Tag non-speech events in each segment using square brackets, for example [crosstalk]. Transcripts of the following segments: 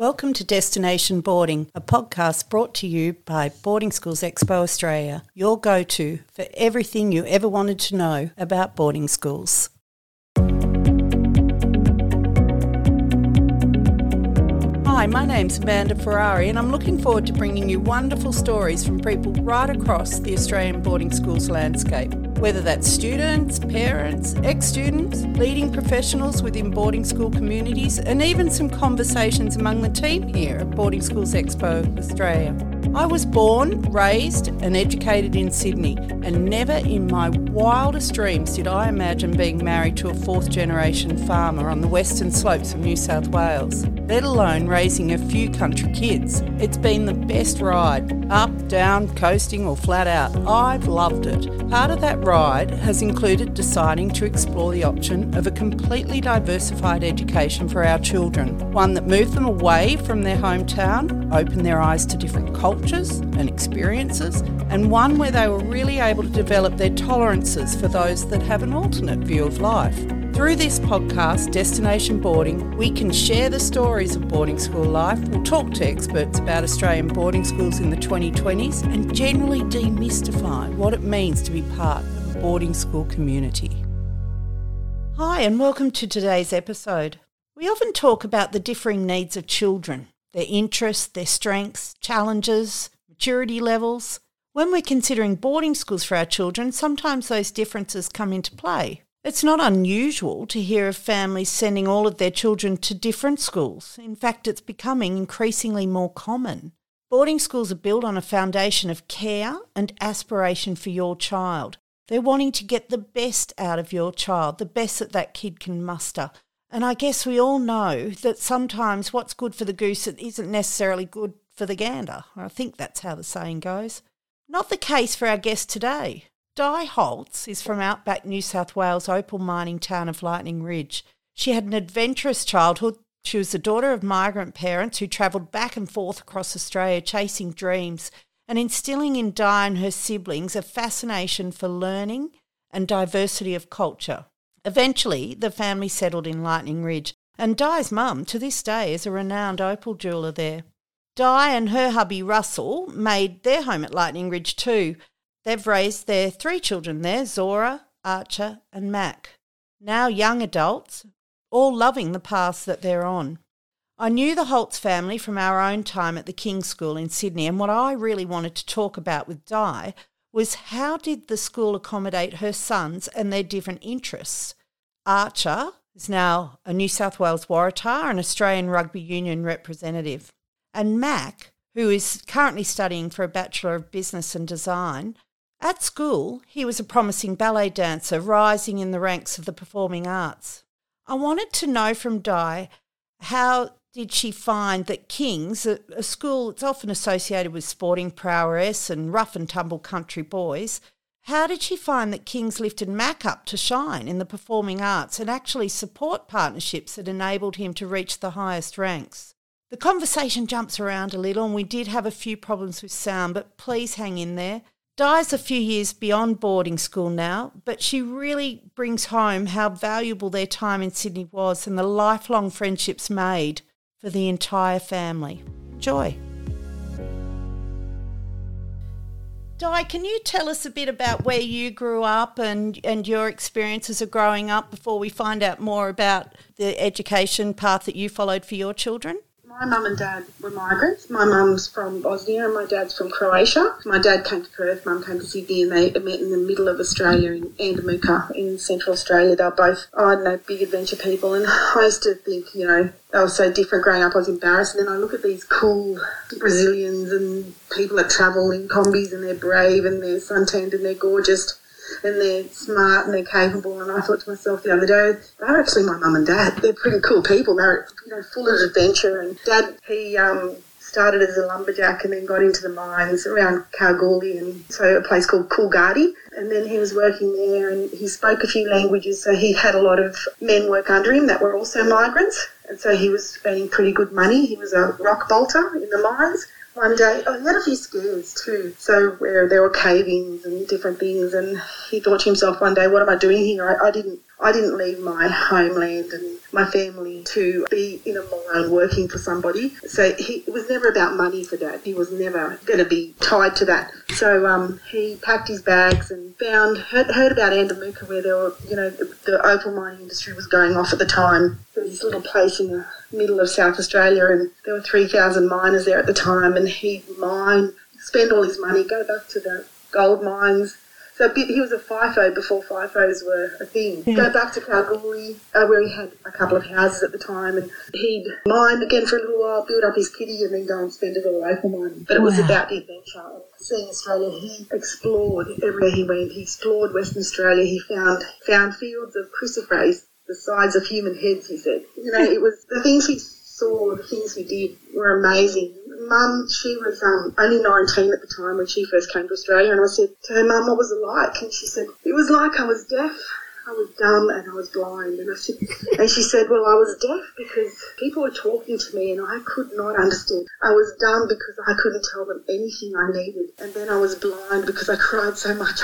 Welcome to Destination Boarding, a podcast brought to you by Boarding Schools Expo Australia, your go to for everything you ever wanted to know about boarding schools. Hi, my name's Amanda Ferrari, and I'm looking forward to bringing you wonderful stories from people right across the Australian boarding schools landscape whether that's students, parents, ex students, leading professionals within boarding school communities, and even some conversations among the team here at Boarding Schools Expo Australia. I was born, raised, and educated in Sydney, and never in my wildest dreams did I imagine being married to a fourth generation farmer on the western slopes of New South Wales, let alone raising a few country kids. It's been the best ride up, down, coasting, or flat out. I've loved it. Part of that ride has included deciding to explore the option of a completely diversified education for our children, one that moved them away from their hometown, opened their eyes to different cultures and experiences, and one where they were really able to develop their tolerances for those that have an alternate view of life. Through this podcast, Destination Boarding, we can share the stories of boarding school life, we'll talk to experts about Australian boarding schools in the 2020s, and generally demystify what it means to be part boarding school community. Hi, and welcome to today's episode. We often talk about the differing needs of children, their interests, their strengths, challenges, maturity levels. When we're considering boarding schools for our children, sometimes those differences come into play. It's not unusual to hear of families sending all of their children to different schools. In fact, it's becoming increasingly more common. Boarding schools are built on a foundation of care and aspiration for your child. They're wanting to get the best out of your child, the best that that kid can muster. And I guess we all know that sometimes what's good for the goose isn't necessarily good for the gander. I think that's how the saying goes. Not the case for our guest today. Di Holz is from outback New South Wales opal mining town of Lightning Ridge. She had an adventurous childhood. She was the daughter of migrant parents who travelled back and forth across Australia chasing dreams and instilling in Di and her siblings a fascination for learning and diversity of culture. Eventually, the family settled in Lightning Ridge, and Di's mum to this day is a renowned opal jeweller there. Di and her hubby Russell made their home at Lightning Ridge too, They've raised their three children there Zora, Archer, and Mac. Now young adults, all loving the paths that they're on. I knew the Holz family from our own time at the King's School in Sydney, and what I really wanted to talk about with Di was how did the school accommodate her sons and their different interests? Archer is now a New South Wales Waratah and Australian Rugby Union representative. And Mac, who is currently studying for a Bachelor of Business and Design, at school, he was a promising ballet dancer, rising in the ranks of the performing arts. I wanted to know from Di how did she find that King's, a, a school that's often associated with sporting prowess and rough and tumble country boys, how did she find that King's lifted Mac up to shine in the performing arts and actually support partnerships that enabled him to reach the highest ranks? The conversation jumps around a little, and we did have a few problems with sound, but please hang in there. Di's a few years beyond boarding school now, but she really brings home how valuable their time in Sydney was and the lifelong friendships made for the entire family. Joy. Di, can you tell us a bit about where you grew up and, and your experiences of growing up before we find out more about the education path that you followed for your children? My mum and dad were migrants. My mum's from Bosnia and my dad's from Croatia. My dad came to Perth, mum came to Sydney, and they met in the middle of Australia in Andamooka in central Australia. They were both, I don't know, big adventure people. And [laughs] I used to think, you know, they were so different growing up. I was embarrassed. And then I look at these cool Brazilians and people that travel in Kombis and they're brave and they're suntanned and they're gorgeous and they're smart and they're capable. And I thought to myself the other day, they're actually my mum and dad. They're pretty cool people. They're you know full of adventure. And dad, he um, started as a lumberjack and then got into the mines around Kalgoorlie and so a place called Coolgardie. And then he was working there and he spoke a few languages, so he had a lot of men work under him that were also migrants. and so he was earning pretty good money. He was a rock bolter in the mines. One day, oh, he had a few scares too. So where there were cavings and different things, and he thought to himself one day, "What am I doing here? I, I didn't I didn't leave my homeland and my family to be in a mine working for somebody. So he, it was never about money for Dad. He was never going to be tied to that. So um, he packed his bags and found heard, heard about Andamooka where there were you know the, the opal mining industry was going off at the time. There was this little place in the middle of South Australia, and there were three thousand miners there at the time, and he'd mine, spend all his money, go back to the gold mines so he was a FIFO before FIFOs were a thing. Yeah. Go back to Kalgoorlie, uh, where he had a couple of houses at the time, and he'd mine again for a little while, build up his kitty, and then go and spend it all local mining. But it was wow. about the adventure. Seeing Australia, he explored everywhere he went. He explored Western Australia. He found found fields of crucifers the size of human heads. He said, you know, it was the things he saw, the things he did were amazing mum, she was um, only 19 at the time when she first came to Australia, and I said to her, Mum, what was it like? And she said, It was like I was deaf. I was dumb and I was blind. And I said, and she said, well, I was deaf because people were talking to me and I could not understand. I was dumb because I couldn't tell them anything I needed. And then I was blind because I cried so much.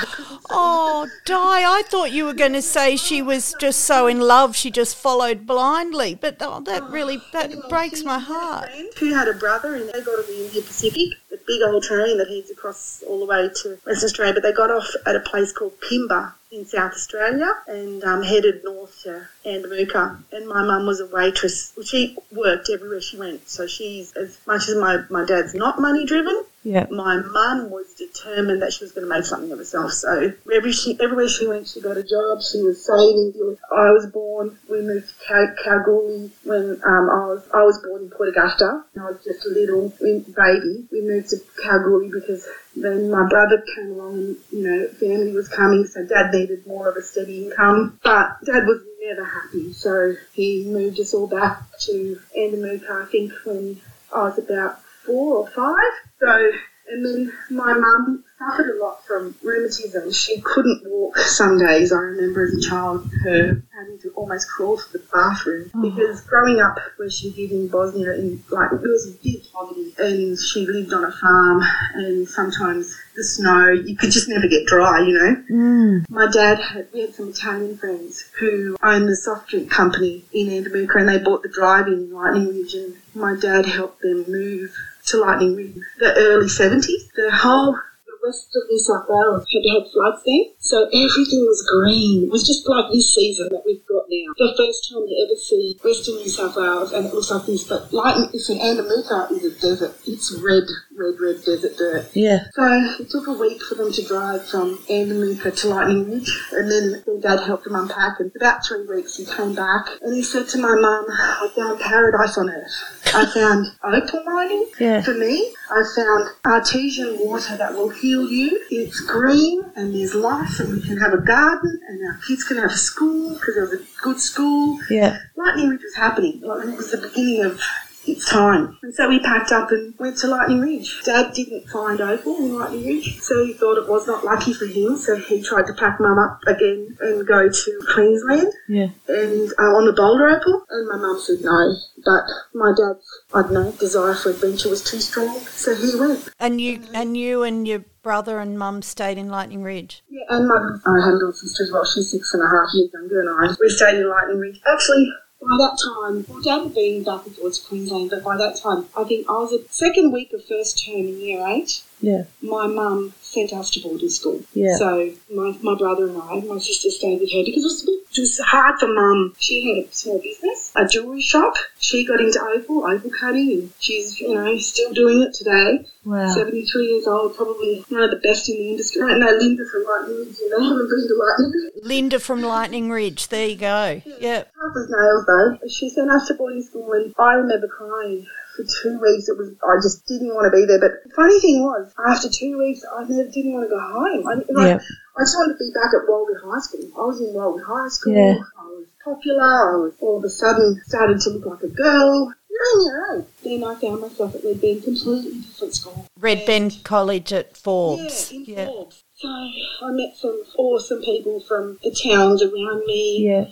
Oh, Di, I thought you were going to say she was just so in love she just followed blindly. But oh, that oh, really, that breaks my heart. Who had a brother and they got on the Indian Pacific, the big old train that heads across all the way to Western Australia, but they got off at a place called Pimba in South Australia and um, headed north to Andamooka. And my mum was a waitress. She worked everywhere she went. So she's, as much as my, my dad's not money driven, yeah. my mum was determined that she was going to make something of herself. So every she, everywhere she went, she got a job. She was saving. I was born. We moved to Kalgoorlie when um, I was I was born in Port Augusta. I was just a little baby. We moved to Kalgoorlie because then my brother came along and, you know, family was coming, so dad needed more of a steady income. But dad was never happy, so he moved us all back to Andamooka, I think, when I was about four or five. So, and then my mum suffered a lot from rheumatism. She couldn't walk some days. I remember as a child her having to almost crawl to the bathroom oh. because growing up where she did in Bosnia, in like it was a big poverty, and she lived on a farm, and sometimes the snow you could just never get dry, you know. Mm. My dad had we had some Italian friends who owned the soft drink company in Andamooka, and they bought the drive-in Lightning Ridge, and my dad helped them move to Lightning Ridge the early 70s. The whole west of New South Wales had had floods there, so everything was green. It was just like this season that we've got now. The first time you ever see western New South Wales, and it looks like this, but like it's in Andamooka is a desert. It's red, red, red desert dirt. Yeah. So it took a week for them to drive from Andamooka to Lightning Ridge, and then dad helped them unpack. And about three weeks, he came back and he said to my mum, "I found paradise on earth. I [laughs] found opal mining yeah. for me. I found artesian water that will heal." You. It's green and there's life and we can have a garden and our kids can have a school because there was a good school. Yeah. Lightning Ridge was happening. It was the beginning of its time. And so we packed up and went to Lightning Ridge. Dad didn't find opal in Lightning Ridge, so he thought it was not lucky for him. So he tried to pack Mum up again and go to Queensland. Yeah. And uh, on the Boulder Opal. And my mum said no. But my dad's, I don't know, desire for adventure was too strong, so he went. And you and you and your brother and mum stayed in Lightning Ridge? Yeah, and mum, I had a little sister as well. She's six and a half years younger than I. We stayed in Lightning Ridge. Actually, by that time, well, Dad had been back and forth to Queensland, but by that time, I think I was a second week of first term in year eight. Yeah. My mum sent us to boarding school. Yeah. So my, my brother and I, my sister stayed with her because it was, a it was hard for mum. She had a small business, a jewellery shop. She got into opal, opal cutting, and she's, you know, still doing it today. Wow. 73 years old, probably one of the best in the industry. I know Linda from Lightning Ridge, you know, [laughs] haven't been to Lightning Ridge. Linda from Lightning Ridge, there you go. Yeah. yep. Tough as nails though. She sent us to boarding school and I remember crying for two weeks. It was I just didn't want to be there. But the funny thing was, after two weeks, I never didn't want to go home. I, like, yeah. I just wanted to be back at Walgett High School. I was in Walgett High School. Yeah. I was popular. I was all of a sudden started to look like a girl. You're on your own. Then I found myself at Red Bend, completely different school. Red Bend College at Forbes. Yeah, in yeah. Forbes. So So I met some awesome people from the towns around me. Yeah.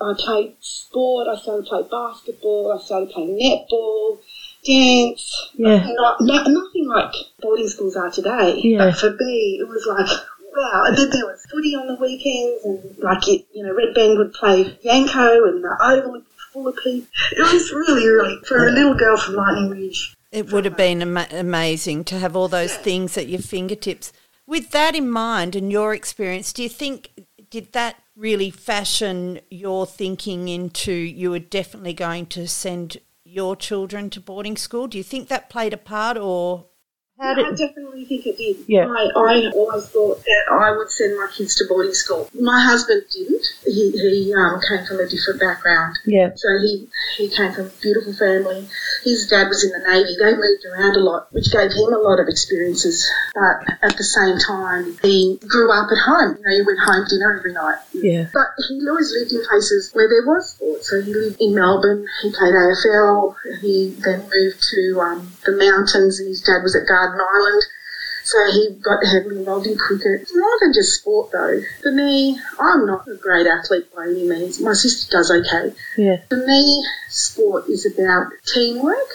I played sport. I started playing basketball. I started playing netball, dance. Yeah. Not, not, nothing like boarding schools are today. Yeah. But for me, it was like, wow. And then there was footy on the weekends, and like it, you know, Red Bend would play Yanco, and the Oval would be full of people. It was really, really for a little girl from Lightning Ridge. It would have been ama- amazing to have all those things at your fingertips. With that in mind and your experience, do you think did that really fashion your thinking into you were definitely going to send your children to boarding school? Do you think that played a part or how I definitely think it did. Yeah. I, I always thought that I would send my kids to boarding school. My husband didn't. He, he um, came from a different background. Yeah. So he, he came from a beautiful family. His dad was in the Navy. They moved around a lot, which gave him a lot of experiences. But at the same time, he grew up at home. You know, he went home dinner every night. Yeah. But he always lived in places where there was sport. So he lived in Melbourne. He played AFL. He then moved to um, the mountains. And his dad was at Garden Island. So he got heavily involved in cricket. It's more than just sport, though. For me, I'm not a great athlete by any means. My sister does okay. Yeah. For me, sport is about teamwork.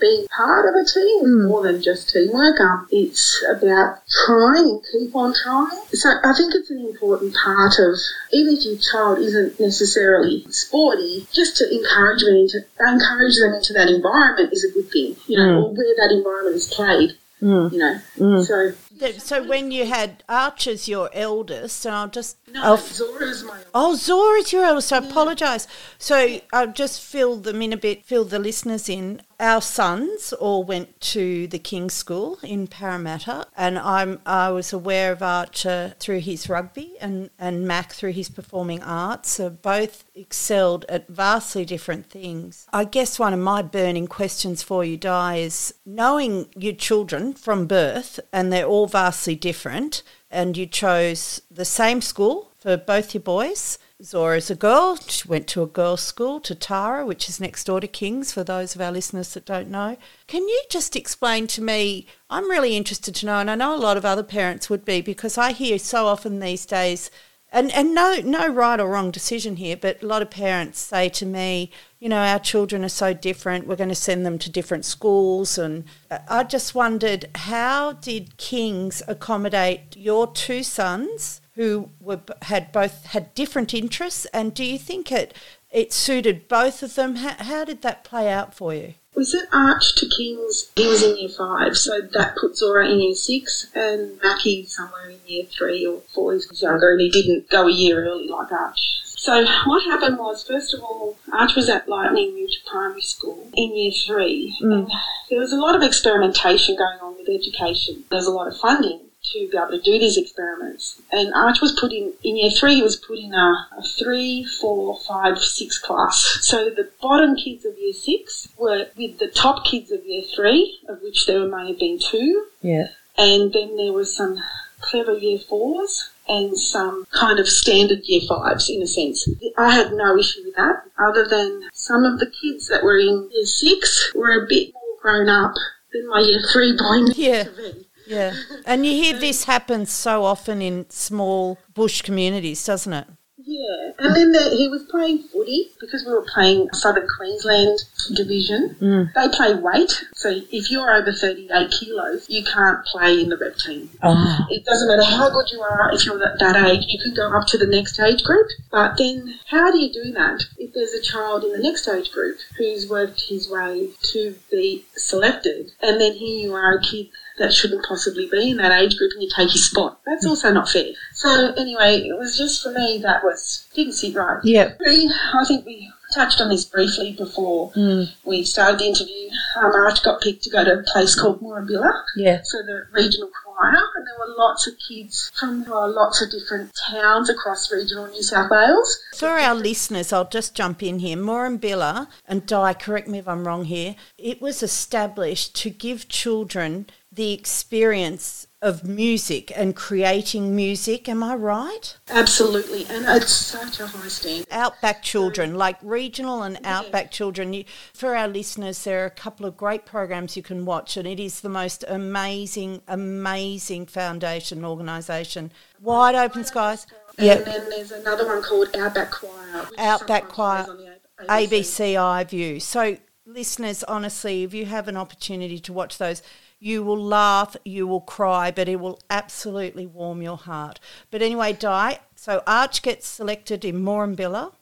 Being part of a team is more than just teamwork. Um, it's about trying and keep on trying. So I think it's an important part of, even if your child isn't necessarily sporty, just to encourage them into, encourage them into that environment is a good thing. You know, hmm. or where that environment is played. Hmm. You know, so So when you had Arch as your eldest, and I'll just no, I'll Zora's my Oh, Zora's your eldest. I apologise. So I'll just fill them in a bit, fill the listeners in. Our sons all went to the King's School in Parramatta, and I'm I was aware of Archer through his rugby and and Mac through his performing arts. So both excelled at vastly different things. I guess one of my burning questions for you, Di, is knowing your children from birth, and they're all vastly different, and you chose the same school for both your boys. Zora Zora's a girl. She went to a girls' school, to Tara, which is next door to King's, for those of our listeners that don't know. Can you just explain to me? I'm really interested to know, and I know a lot of other parents would be, because I hear so often these days, and, and no, no right or wrong decision here, but a lot of parents say to me, you know, our children are so different, we're going to send them to different schools. And I just wondered, how did King's accommodate your two sons? who were had both had different interests, and do you think it it suited both of them? How, how did that play out for you? We sent Arch to King's. He was in year five, so that put Zora in year six, and Mackie somewhere in year three or four. He was younger, and he didn't go a year early like Arch. So what happened was, first of all, Arch was at Lightning Ridge Primary School in year three, mm. and there was a lot of experimentation going on with education. There was a lot of funding to be able to do these experiments. And Arch was put in, in year three, he was put in a, a three, four, five, six class. So the bottom kids of year six were with the top kids of year three, of which there may have been two. Yeah. And then there was some clever year fours and some kind of standard year fives in a sense. I had no issue with that, other than some of the kids that were in year six were a bit more grown up than my year three boy Yeah. Yeah. And you hear this happens so often in small bush communities, doesn't it? Yeah, and then the, he was playing footy because we were playing Southern Queensland division. Mm. They play weight, so if you're over 38 kilos, you can't play in the rep team. Oh. It doesn't matter how good you are, if you're that, that age, you can go up to the next age group. But then, how do you do that if there's a child in the next age group who's worked his way to be selected, and then here you are, a kid that shouldn't possibly be in that age group, and you take his spot? That's also not fair. So anyway, it was just for me that was didn't sit right. Yeah. I think we touched on this briefly before we started the interview. Um, Arch got picked to go to a place called Moorambilla Yeah. so the regional choir, and there were lots of kids from uh, lots of different towns across regional New South Wales. For our listeners, I'll just jump in here. Moorambilla and Di, correct me if I'm wrong here, it was established to give children the experience of music and creating music. Am I right? Absolutely, and it's such a high standard. Outback children, like regional and outback children. You, for our listeners, there are a couple of great programs you can watch, and it is the most amazing, amazing foundation organisation. Wide open skies. And yep. then there's another one called Outback Choir. Outback Choir, ABC. ABC iView. So, listeners, honestly, if you have an opportunity to watch those, you will laugh, you will cry, but it will absolutely warm your heart. But anyway, Di, so Arch gets selected in Moorambilla.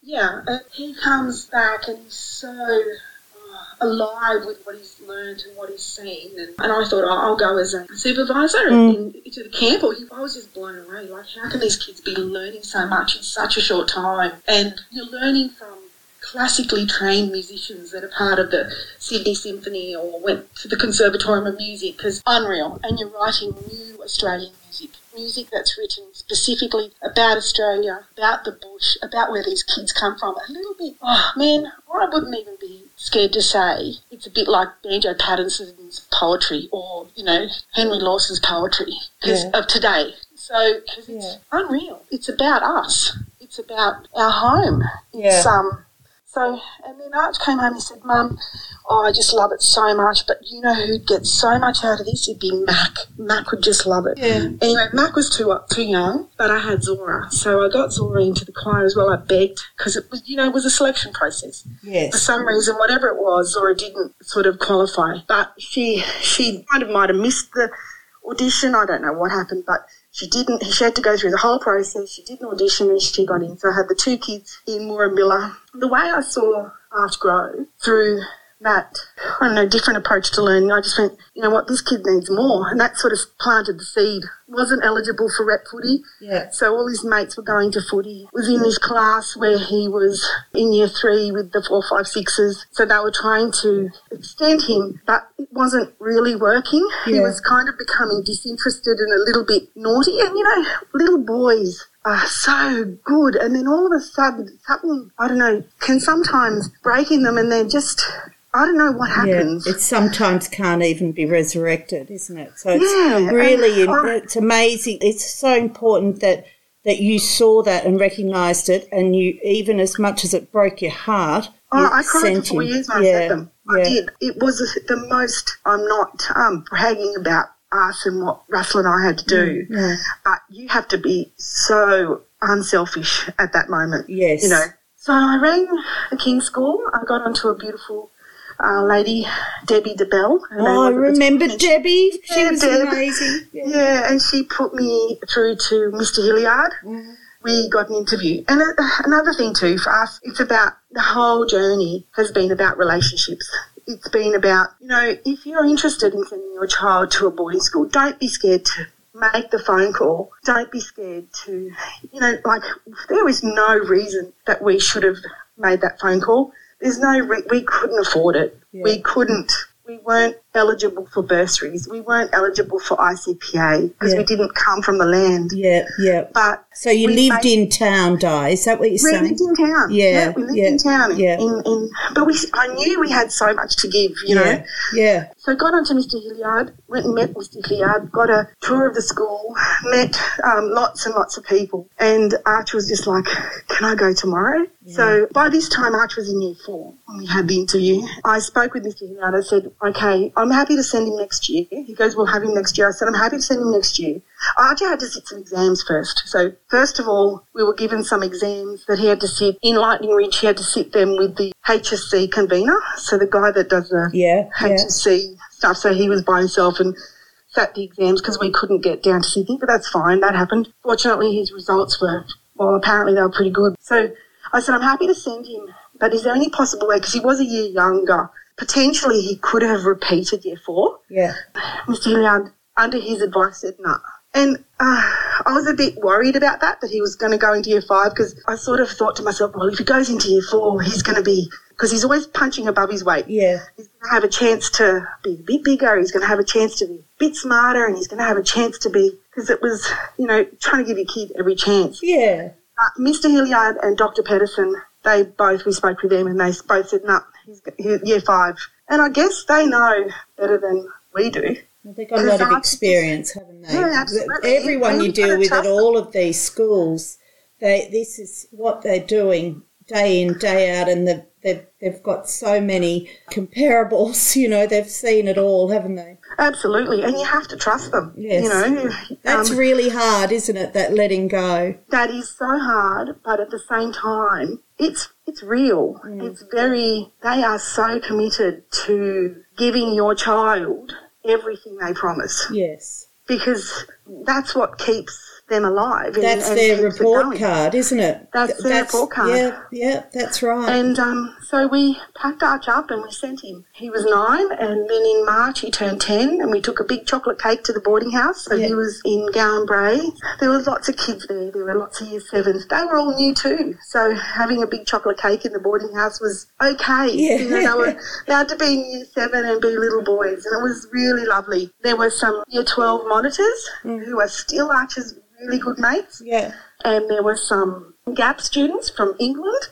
Yeah, he comes back and he's so uh, alive with what he's learned and what he's seen. And, and I thought, oh, I'll go as a supervisor mm. in, into the camp. Or I was just blown away. Like, how can these kids be learning so much in such a short time? And you're learning from classically trained musicians that are part of the Sydney Symphony or went to the Conservatorium of Music because unreal. And you're writing new Australian music, music that's written specifically about Australia, about the bush, about where these kids come from. A little bit, oh man, I wouldn't even be scared to say it's a bit like Banjo Paterson's poetry or, you know, Henry Lawson's poetry yeah. of today. So, because it's yeah. unreal. It's about us. It's about our home. Yeah. It's, um, so, and then Arch came home and said, Mum, oh, I just love it so much. But you know who'd get so much out of this? It'd be Mac. Mac would just love it. Yeah. Anyway, Mac was too too young, but I had Zora. So I got Zora into the choir as well. I begged because it was, you know, it was a selection process. Yes. For some reason, whatever it was, Zora didn't sort of qualify. But she, she kind of might have missed the audition. I don't know what happened, but she didn't, she had to go through the whole process. She didn't audition and she got in. So I had the two kids in Moorambilla. The way I saw Art grow through that, I don't know, different approach to learning. I just went, you know what, this kid needs more. And that sort of planted the seed. Wasn't eligible for rep footy. Yeah. So all his mates were going to footy. Was in his class where he was in year three with the four, five, sixes. So they were trying to extend him, but it wasn't really working. Yeah. He was kind of becoming disinterested and a little bit naughty. And you know, little boys are so good. And then all of a sudden, something, I don't know, can sometimes break in them and they're just I don't know what happens. Yeah, it sometimes can't even be resurrected, isn't it? So it's yeah, really, I, it's amazing. It's so important that that you saw that and recognised it, and you even as much as it broke your heart. Oh, I cried for four years when yeah, I said them. I yeah. did. It was the most. I'm not um, bragging about us and what Russell and I had to do, mm, but you have to be so unselfish at that moment. Yes, you know. So I rang the King's School. I got onto a beautiful uh, lady Debbie DeBell. Oh, I remember Debbie. She yeah, was Deb. amazing. Yeah. [laughs] yeah. and she put me through to Mr. Hilliard. Mm. We got an interview. And uh, another thing too for us, it's about the whole journey has been about relationships. It's been about, you know, if you're interested in sending your child to a boarding school, don't be scared to make the phone call. Don't be scared to, you know, like there was no reason that we should have made that phone call. There's no, re- we couldn't afford it. Yeah. We couldn't, we weren't eligible for bursaries. We weren't eligible for ICPA because yeah. we didn't come from the land. Yeah, yeah. But so you lived made, in town, Di? Is that what you're we saying? We lived in town. Yeah, yeah we lived yeah, in town. Yeah. In, in, but we, I knew we had so much to give. You know. Yeah. So got onto Mr. Hilliard, went and met Mr. Hilliard, got a tour of the school, met um, lots and lots of people, and Arch was just like, "Can I go tomorrow?" So by this time, Arch was in year four when we had the interview. I spoke with Mr. Hilliard. I said, "Okay, I'm happy to send him next year." He goes, We'll have him next year. I said, I'm happy to send him next year. RJ had to sit some exams first. So, first of all, we were given some exams that he had to sit in Lightning Ridge. He had to sit them with the HSC convener. So, the guy that does the yeah, HSC yeah. stuff. So, he was by himself and sat the exams because we couldn't get down to Sydney, but that's fine. That happened. Fortunately, his results were, well, apparently they were pretty good. So, I said, I'm happy to send him, but is there any possible way, because he was a year younger, potentially he could have repeated year four. Yeah. Mr. Hilliard, under his advice, said no. And uh, I was a bit worried about that, that he was going to go into year five, because I sort of thought to myself, well, if he goes into year four, he's going to be, because he's always punching above his weight. Yeah. He's going to have a chance to be a bit bigger, he's going to have a chance to be a bit smarter, and he's going to have a chance to be, because it was, you know, trying to give your kid every chance. Yeah. Uh, Mr. Hilliard and Dr. Pedersen, they both, we spoke with them, and they both said, no, he's year five. And I guess they know better than we do Well, they've got a lot of experience, haven't they? Yeah, absolutely. Everyone you deal with at all of these schools, they this is what they're doing day in day out, and they've they've, they've got so many comparables. [laughs] You know, they've seen it all, haven't they? Absolutely, and you have to trust them. Yes. You know, That's um, really hard, isn't it? That letting go. that is so hard, but at the same time, it's it's real. Mm. It's very. They are so committed to giving your child everything they promise Yes, because that's what keeps them alive. and- that's and their report card, isn't it? That's their report card. Yeah, yeah, that's right. And um, so we packed Arch up and we sent him. He was nine, and then in March he turned 10, and we took a big chocolate cake to the boarding house. So Yeah. he was in Gowan Brae. There was lots of kids there. There were lots of year sevens. They were all new too. So having a big chocolate cake in the boarding house was okay. Yeah. You know, they were [laughs] allowed to be in year seven and be little boys, and it was really lovely. There were some year 12 monitors who are still Arch's really good mates yeah, and there were some GAP students from England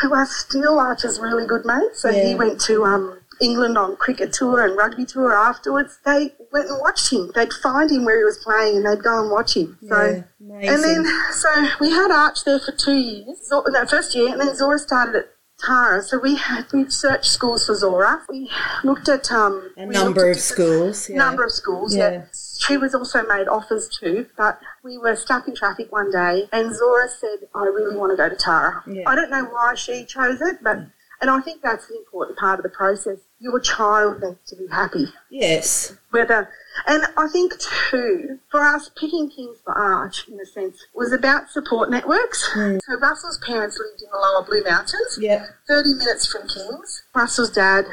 who are still Archer's really good mates. So he went to um, England on cricket tour and rugby tour afterwards. They went and watched him. They'd find him where he was playing and they'd go and watch him. So. yeah, amazing. And then, so we had Arch there for two years, Zor- no, first year, and then Zora started at Tara. So we had we searched schools for Zora. We looked at um a number of schools. Yeah. number of schools. Yeah. Yeah. She was also made offers to, but we were stuck in traffic one day, and Zora said, "I really want to go to Tara." Yeah. I don't know why she chose it, but and I think that's an important part of the process. Your child needs to be happy. Yes. Whether, and I think too, for us, picking Kings for Arch, in a sense, was about support networks. Hmm. So Russell's parents lived in the lower Blue Mountains, Yeah. 30 minutes from Kings. Russell's dad,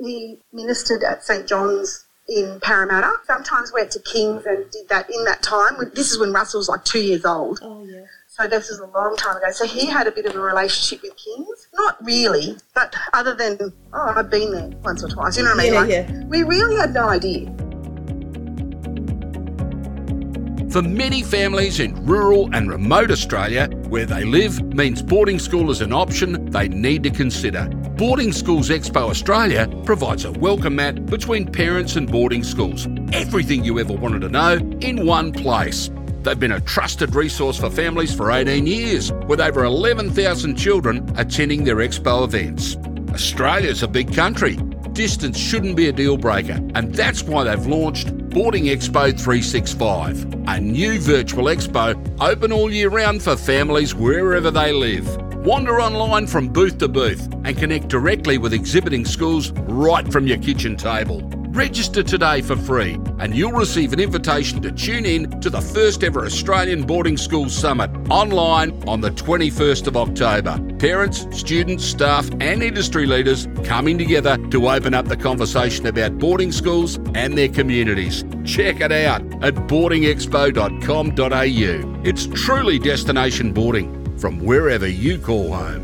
he ministered at St John's in Parramatta. Sometimes went to Kings and did that in that time. This is when Russell was like two years old. Oh yeah. So this was a long time ago. So he had a bit of a relationship with Kings. Not really, but other than, oh, I've been there once or twice. You know what I mean? Yeah, Like, yeah. We really had no idea. For many families in rural and remote Australia, where they live means boarding school is an option they need to consider. Boarding Schools Expo Australia provides a welcome mat between parents and boarding schools. Everything you ever wanted to know in one place. They've been a trusted resource for families for 18 years, with over 11,000 children attending their expo events. Australia's a big country. Distance shouldn't be a deal breaker, and that's why they've launched Boarding Expo 365, a new virtual expo open all year round for families wherever they live. Wander online from booth to booth and connect directly with exhibiting schools right from your kitchen table. Register today for free and you'll receive an invitation to tune in to the first ever Australian Boarding School Summit online on the 21st of October. Parents, students, staff, and industry leaders coming together to open up the conversation about boarding schools and their communities. Check it out at boardingexpo.com.au. It's truly destination boarding from wherever you call home.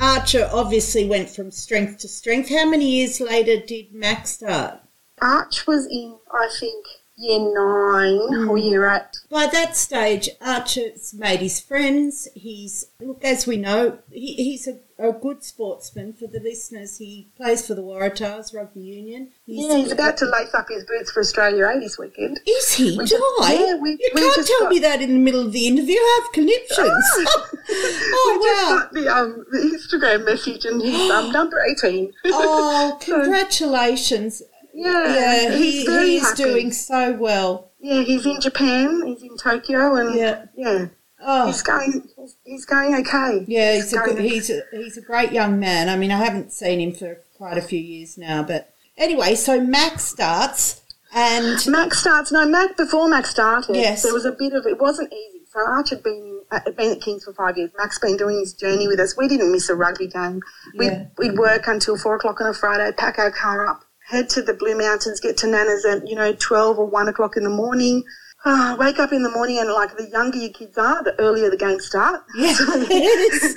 Archer obviously went from strength to strength. How many years later did Mac start? Arch was in, I think, year nine or mm. year eight. By that stage, Archer's made his friends. He's, look, as we know, he, he's a, a good sportsman for the listeners. He plays for the Waratahs Rugby Union. Yeah, he's about to lace up his boots for Australia A this weekend. Is he? We just- yeah, we- you we can't tell got- me that in the middle of the interview. I have conniptions. oh, [laughs] [laughs] we just got the, um, Instagram message and he's um, [gasps] number 18. [laughs] Oh, congratulations. yeah, Yeah, he, he's he's happy. doing so well. Yeah, he's in Japan, he's in Tokyo, and Yeah. yeah, Oh, he's going, he's going okay. yeah, he's a, going good, he's, a, he's a great young man. I mean, I haven't seen him for quite a few years now. But anyway, so Max starts and Max starts. No, Mac before Max started. Yes. there was a bit of it wasn't easy. So Arch had been at, been at Kings for five years. Mac's been doing his journey with us. We didn't miss a rugby game. We'd, Yeah. we'd work until four o'clock on a Friday, pack our car up, head to the Blue Mountains, get to Nana's at you know twelve or one o'clock in the morning. Ah, wake up in the morning and like the younger your kids are, the earlier the games start. [laughs] [laughs] Yes.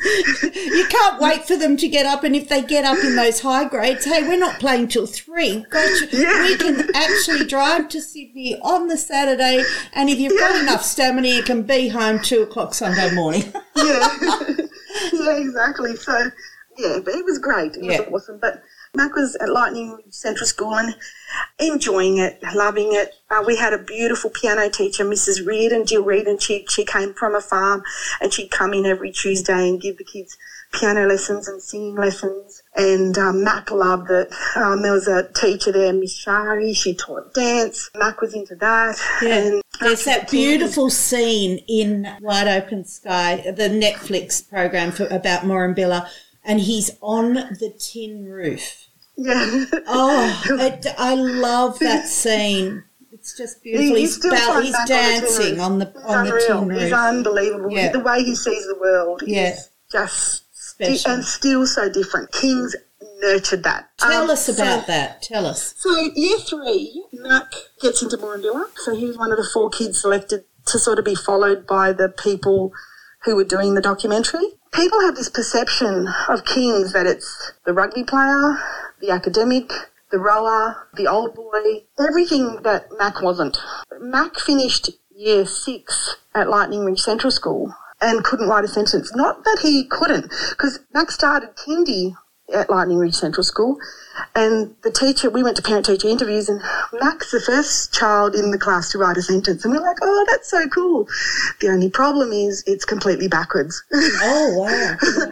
you can't wait for them to get up, and if they get up in those high grades, hey, we're not playing till three. Gosh, Yeah. we can actually drive to Sydney on the Saturday, and if you've got enough stamina, you can be home two o'clock Sunday morning. [laughs] yeah, yeah, exactly. So, yeah, but it was great. It Yeah. was awesome. But Mac was at Lightning Central School and enjoying it, loving it. Uh, we had a beautiful piano teacher, Mrs. Reed and Jill Reed, and she, she came from a farm and she'd come in every Tuesday and give the kids piano lessons and singing lessons. And um, Mac loved it. Um, there was a teacher there, Miss Shari. She taught dance. Mac was into that. Yeah. And There's that beautiful scene in Wide Open Sky, the Netflix program for, about Moorambilla, and he's on the tin roof. Yeah. Oh, [laughs] it, I love that scene. It's just beautiful. He's, still bal- he's back on the dancing on the He's on the unreal. tin He's unbelievable. Yeah. The way he sees the world Yeah. is just Special. and still so different. Kings nurtured that. Tell Um, us about so, that. Tell us. So year three, Mac gets into Moorambilla. So he was one of the four kids selected to sort of be followed by the people who were doing the documentary. People have this perception of Kings that it's the rugby player, the academic, the rower, the old boy, everything that Mac wasn't. Mac finished year six at Lightning Ridge Central School and couldn't write a sentence. Not that he couldn't, because Mac started kindy at Lightning Ridge Central School, and the teacher, we went to parent teacher interviews, and Mac's the first child in the class to write a sentence, and we're like, oh, that's so cool. The only problem is it's completely backwards. Oh wow! [laughs]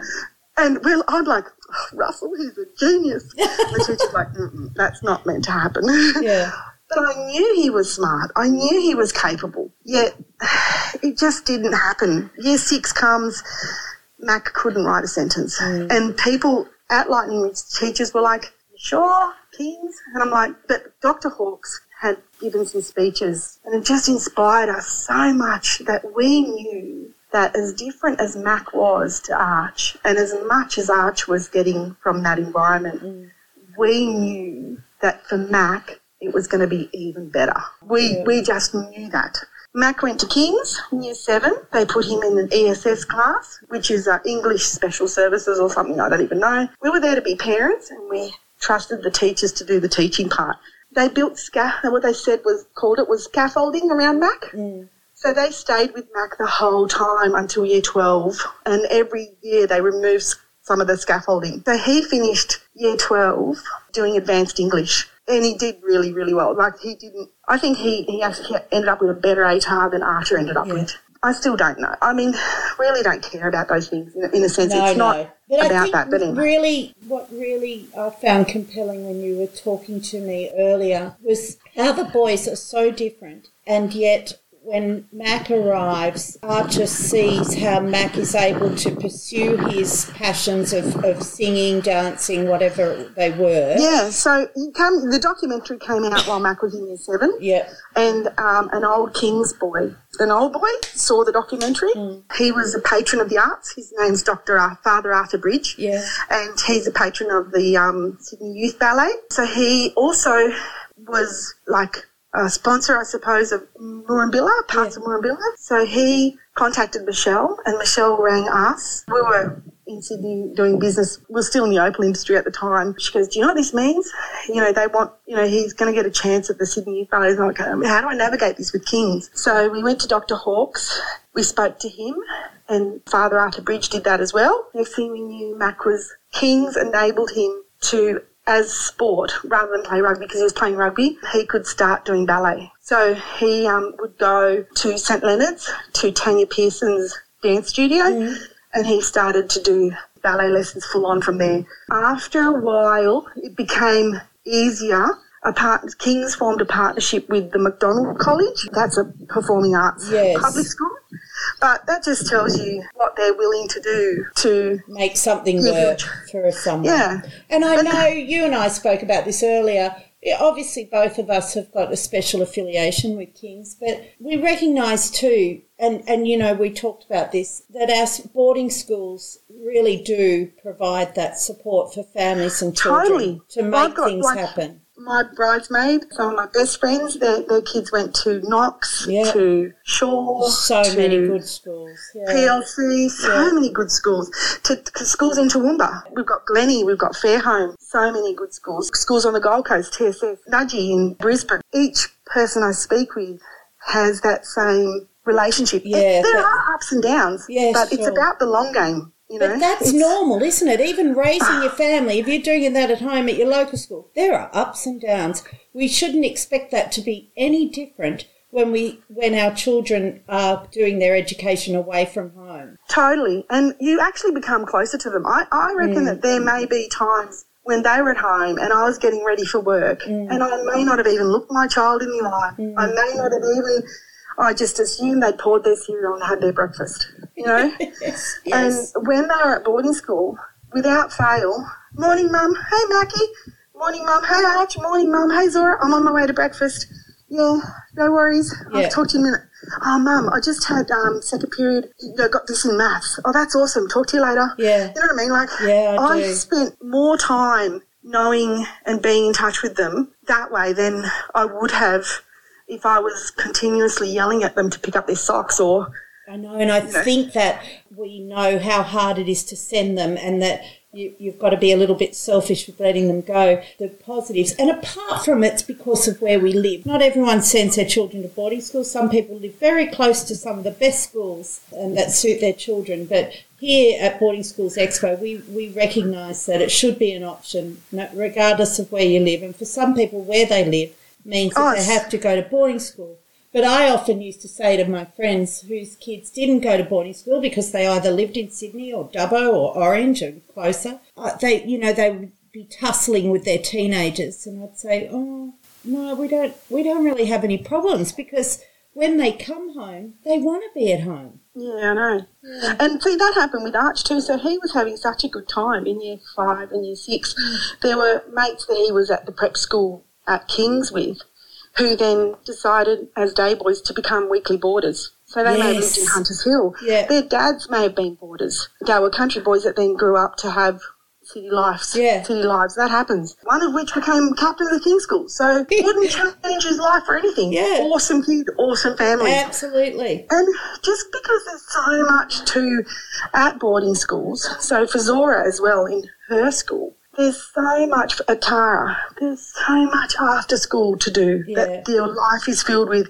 And well, I'm like, oh, Russell, he's a genius. And [laughs] the teacher's like, that's not meant to happen. Yeah. [laughs] But I knew he was smart. I knew he was capable. Yet [sighs] it just didn't happen. Year six comes, Mac couldn't write a sentence. Mm. And people at Lightning Ridge, teachers were like, sure, Kings? And I'm like, but Dr. Hawkes had given some speeches and it just inspired us so much that we knew that as different as Mac was to Arch and as much as Arch was getting from that environment, mm. we knew that for Mac it was going to be even better. We we just knew that. Mac went to King's in year seven. They put him in an ESS class, which is uh, English Special Services or something I don't even know. We were there to be parents, and we trusted the teachers to do the teaching part. They built sca- what they said was called it was scaffolding around Mac. So they stayed with Mac the whole time until year 12, and every year they removed some of the scaffolding. So he finished year 12 doing advanced English, and he did really, really well. Like he didn't, I think he, he actually ended up with a better ATAR than Archer ended up with. I still don't know. I mean, really don't care about those things in, in a sense. No, it's no. not But I about think that. But anyway. really, what really I found compelling when you were talking to me earlier was how the boys are so different, and yet when Mac arrives, Archer sees how Mac is able to pursue his passions of, of singing, dancing, whatever they were. Yeah, so he come, the documentary came out while Mac was in year seven. Yeah. and um, an old King's boy. An old boy saw the documentary. He was a patron of the arts. His name's Dr. Ar- Father Arthur Bridge. Yeah. And he's a patron of the um, Sydney Youth Ballet. So he also was like a sponsor, I suppose, of Moorambilla, parts of Moorambilla. So he contacted Michelle, and Michelle rang us. We were in Sydney doing business. We were still in the opal industry at the time. She goes, "Do you know what this means? You know, they want, you know, he's going to get a chance at the Sydney Ballet." I'm like, "Um, "How do I navigate this with Kings?" So we went to Dr. Hawkes. We spoke to him, and Father Arthur Bridge did that as well. Next thing we knew, Mac was Kings enabled him to as sport rather than play rugby because he was playing rugby, he could start doing ballet. So he um, would go to St Leonard's to Tanya Pearson's dance studio and he started to do ballet lessons full on from there. After a while, it became easier. A part, Kings formed a partnership with the McDonald College. That's a performing arts Yes. public school. But that just tells you what they're willing to do to Make something work for someone. Yeah. And I know you and I spoke about this earlier. Obviously, both of us have got a special affiliation with Kings, but we recognise too, and, and you know, we talked about this, that our boarding schools really do provide that support for families and children Totally. to make got, things like, happen. My bridesmaid, some of my best friends, their, their kids went to Knox, Yeah. to Shore, So to many good schools. Yeah. PLC, so Yeah. many good schools. To, to schools in Toowoomba. We've got Glennie, we've got Fairholme, so many good schools. Schools on the Gold Coast, TSS, Nudgee in Brisbane. Each person I speak with has that same relationship. It- Yeah, there that- are ups and downs, Yes, but it's about the long game. You know, But that's normal, isn't it? Even raising your family, if you're doing that at home at your local school, there are ups and downs. We shouldn't expect that to be any different when we when our children are doing their education away from home. Totally. And you actually become closer to them. I, I reckon mm. that there may be times when they were at home and I was getting ready for work mm. and I may not have even looked my child in the eye. I mm. may not have even, I just assumed they'd poured their cereal and had their breakfast, you know? Yes. [laughs] yes. And when they were at boarding school, without fail, morning mum, hey Mackie, morning mum, hey Arch, morning mum, hey Zora, I'm on my way to breakfast. Yeah, no worries. Yeah. I'll talk to you in a minute. Oh, mum, I just had um, second period. I got this in maths. Oh, that's awesome. Talk to you later. Yeah. You know what I mean? Like, Yeah, I do. spent more time knowing and being in touch with them that way than I would have if I was continuously yelling at them to pick up their socks or I know, and I think that we know how hard it is to send them, and that you, you've got to be a little bit selfish with letting them go. The positives, and apart from it's because of where we live. Not everyone sends their children to boarding schools. Some people live very close to some of the best schools, and that suit their children. But here at Boarding Schools Expo, we we recognise that it should be an option, regardless of where you live. And for some people, where they live means that Oh, they have to go to boarding school. But I often used to say to my friends whose kids didn't go to boarding school because they either lived in Sydney or Dubbo or Orange or closer, uh, they, you know, they would be tussling with their teenagers, and I'd say, "Oh, no, we don't, we don't really have any problems because when they come home, they want to be at home." Yeah, I know. And see, that happened with Arch too. So he was having such a good time in year five and year six. There were mates that he was at the prep school at Kings with who then decided as day boys to become weekly boarders. So they may have lived in Hunters Hill. Yeah. Their dads may have been boarders. They were country boys that then grew up to have city lives. Yeah. City lives. That happens. One of which became captain of the King's School. So it [laughs] wouldn't change his life for anything. Yeah. Awesome kid, awesome family. Absolutely. And just because there's so much to at boarding schools, so for Zora as well in her school, there's so much at Tara. There's so much after school to do Yeah. that their life is filled with.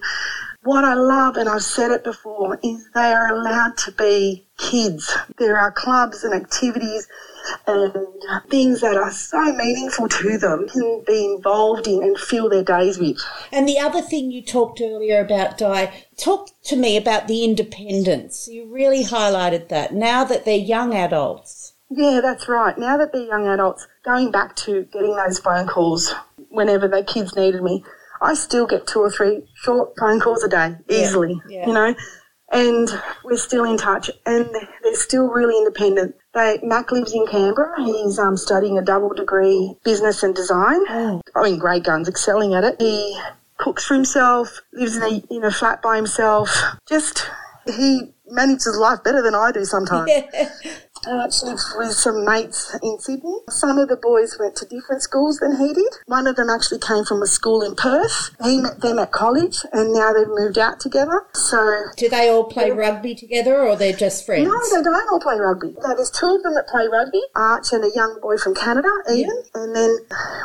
What I love, and I've said it before, is they are allowed to be kids. There are clubs and activities and things that are so meaningful to them can be involved in and fill their days with. And the other thing you talked earlier about, Di, talk to me about the independence. You really highlighted that. Now that they're young adults. Yeah, that's right. Now that they're young adults, going back to getting those phone calls whenever the kids needed me, I still get two or three short phone calls a day, easily, yeah. you know, and we're still in touch and they're still really independent. They, Mac lives in Canberra. He's um, studying a double degree business and design. Oh. I mean, great guns, excelling at it. He cooks for himself, lives in a, in a flat by himself. Just, he manages life better than I do sometimes. [laughs] I actually with some mates in Sydney. Some of the boys went to different schools than he did. One of them actually came from a school in Perth. He met them at college and now they've moved out together. So Do they all play rugby together or they're just friends? no, they don't all play rugby. No, there's two of them that play rugby, Arch and a young boy from Canada, Ian. And then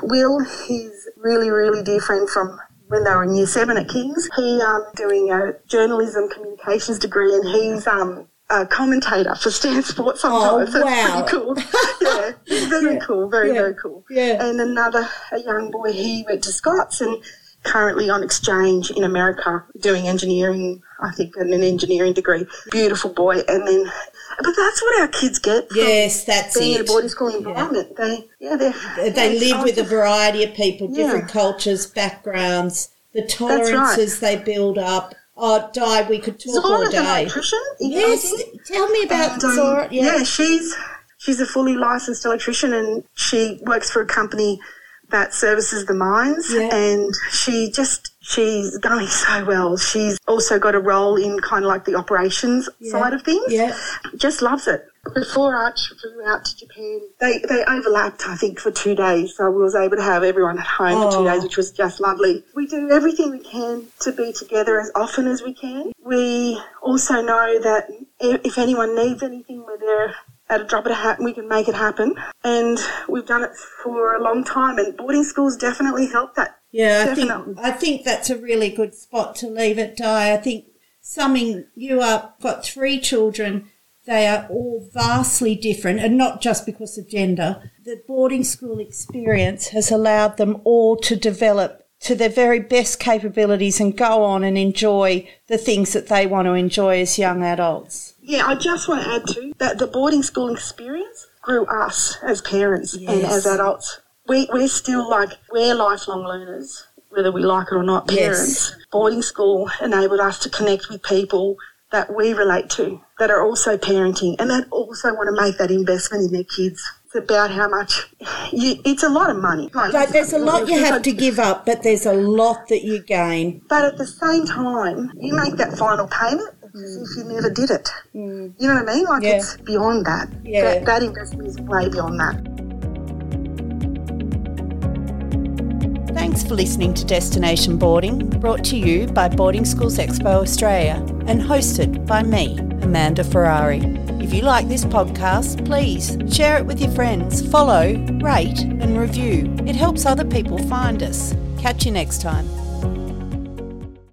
Will, he's really, really dear friend from when they were in year seven at King's. He um doing a journalism communications degree and he's um a commentator for Stan Sport sometimes. Oh, That's wow. pretty cool. [laughs] yeah, very cool, very, Yeah. very cool. Yeah. And another, a young boy, he went to Scots and currently on exchange in America doing engineering, I think, and an engineering degree. Beautiful boy. And then, but that's what our kids get Yes, that's being in a boarding school environment. They, yeah, they're, They live with a variety of people, Yeah. different cultures, backgrounds, the right. tolerances they build up. Oh, Di, we could talk all Zora's an day. electrician. Yes, tell me about um, Zora. Yeah. yeah, she's she's a fully licensed electrician, and she works for a company that services the mines. Yeah. And she just she's going so well. She's also got a role in kind of like the operations Yeah. side of things. Yeah. just loves it. Before Arch flew out to Japan, they, they overlapped, I think, for two days. So we was able to have everyone at home for two oh. days, which was just lovely. We do everything we can to be together as often as we can. We also know that if anyone needs anything, we're there at a drop of a hat and we can make it happen. And we've done it for a long time, and boarding schools definitely help that. Yeah, I think I think that's a really good spot to leave it, Di. I think summing you up, got three children they are all vastly different, and not just because of gender. The boarding school experience has allowed them all to develop to their very best capabilities and go on and enjoy the things that they want to enjoy as young adults. Yeah, I just want to add too that the boarding school experience grew us as parents yes. and as adults. We, we're still like, we're lifelong learners, whether we like it or not, parents. Yes. Boarding school enabled us to connect with people that we relate to, that are also parenting, and that also want to make that investment in their kids. It's about how much you, it's a lot of money. Like, there's a lot you have to give up, but there's a lot that you gain. But at the same time, you make that final payment as if you never did it. Mm. You know what I mean? Like yeah. it's beyond that. Yeah. That, that investment is way beyond that. Thanks for listening to Destination Boarding, brought to you by Boarding Schools Expo Australia and hosted by me, Amanda Ferrari. If you like this podcast, please share it with your friends, follow, rate, and review. It helps other people find us. Catch you next time.